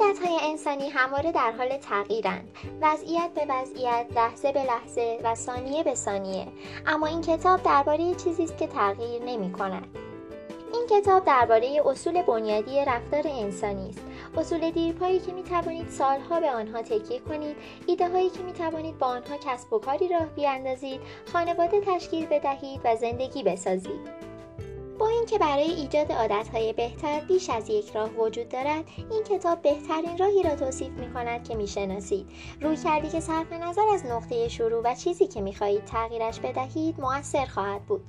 های انسانی همواره در حال تغییرند. وضعیت به وضعیت لحظه به لحظه و ثانیه به ثانیه. اما این کتاب درباره چیزی است که تغییر نمی کند. این کتاب درباره اصول بنیادی رفتار انسانی است. اصول دیرپایی که می توانید سالها به آنها تکیه کنید ایده هایی که می توانید با آنها کسب و کاری راه بیاندازید خانواده تشکیل بدهید و زندگی بسازید. با اینکه برای ایجاد عادتهای بهتر بیش از یک راه وجود دارد این کتاب بهترین راهی را توصیف می کند که می‌شناسید. روی کردی که صرف نظر از نقطه شروع و چیزی که می خواهید تغییرش بدهید مؤثر خواهد بود.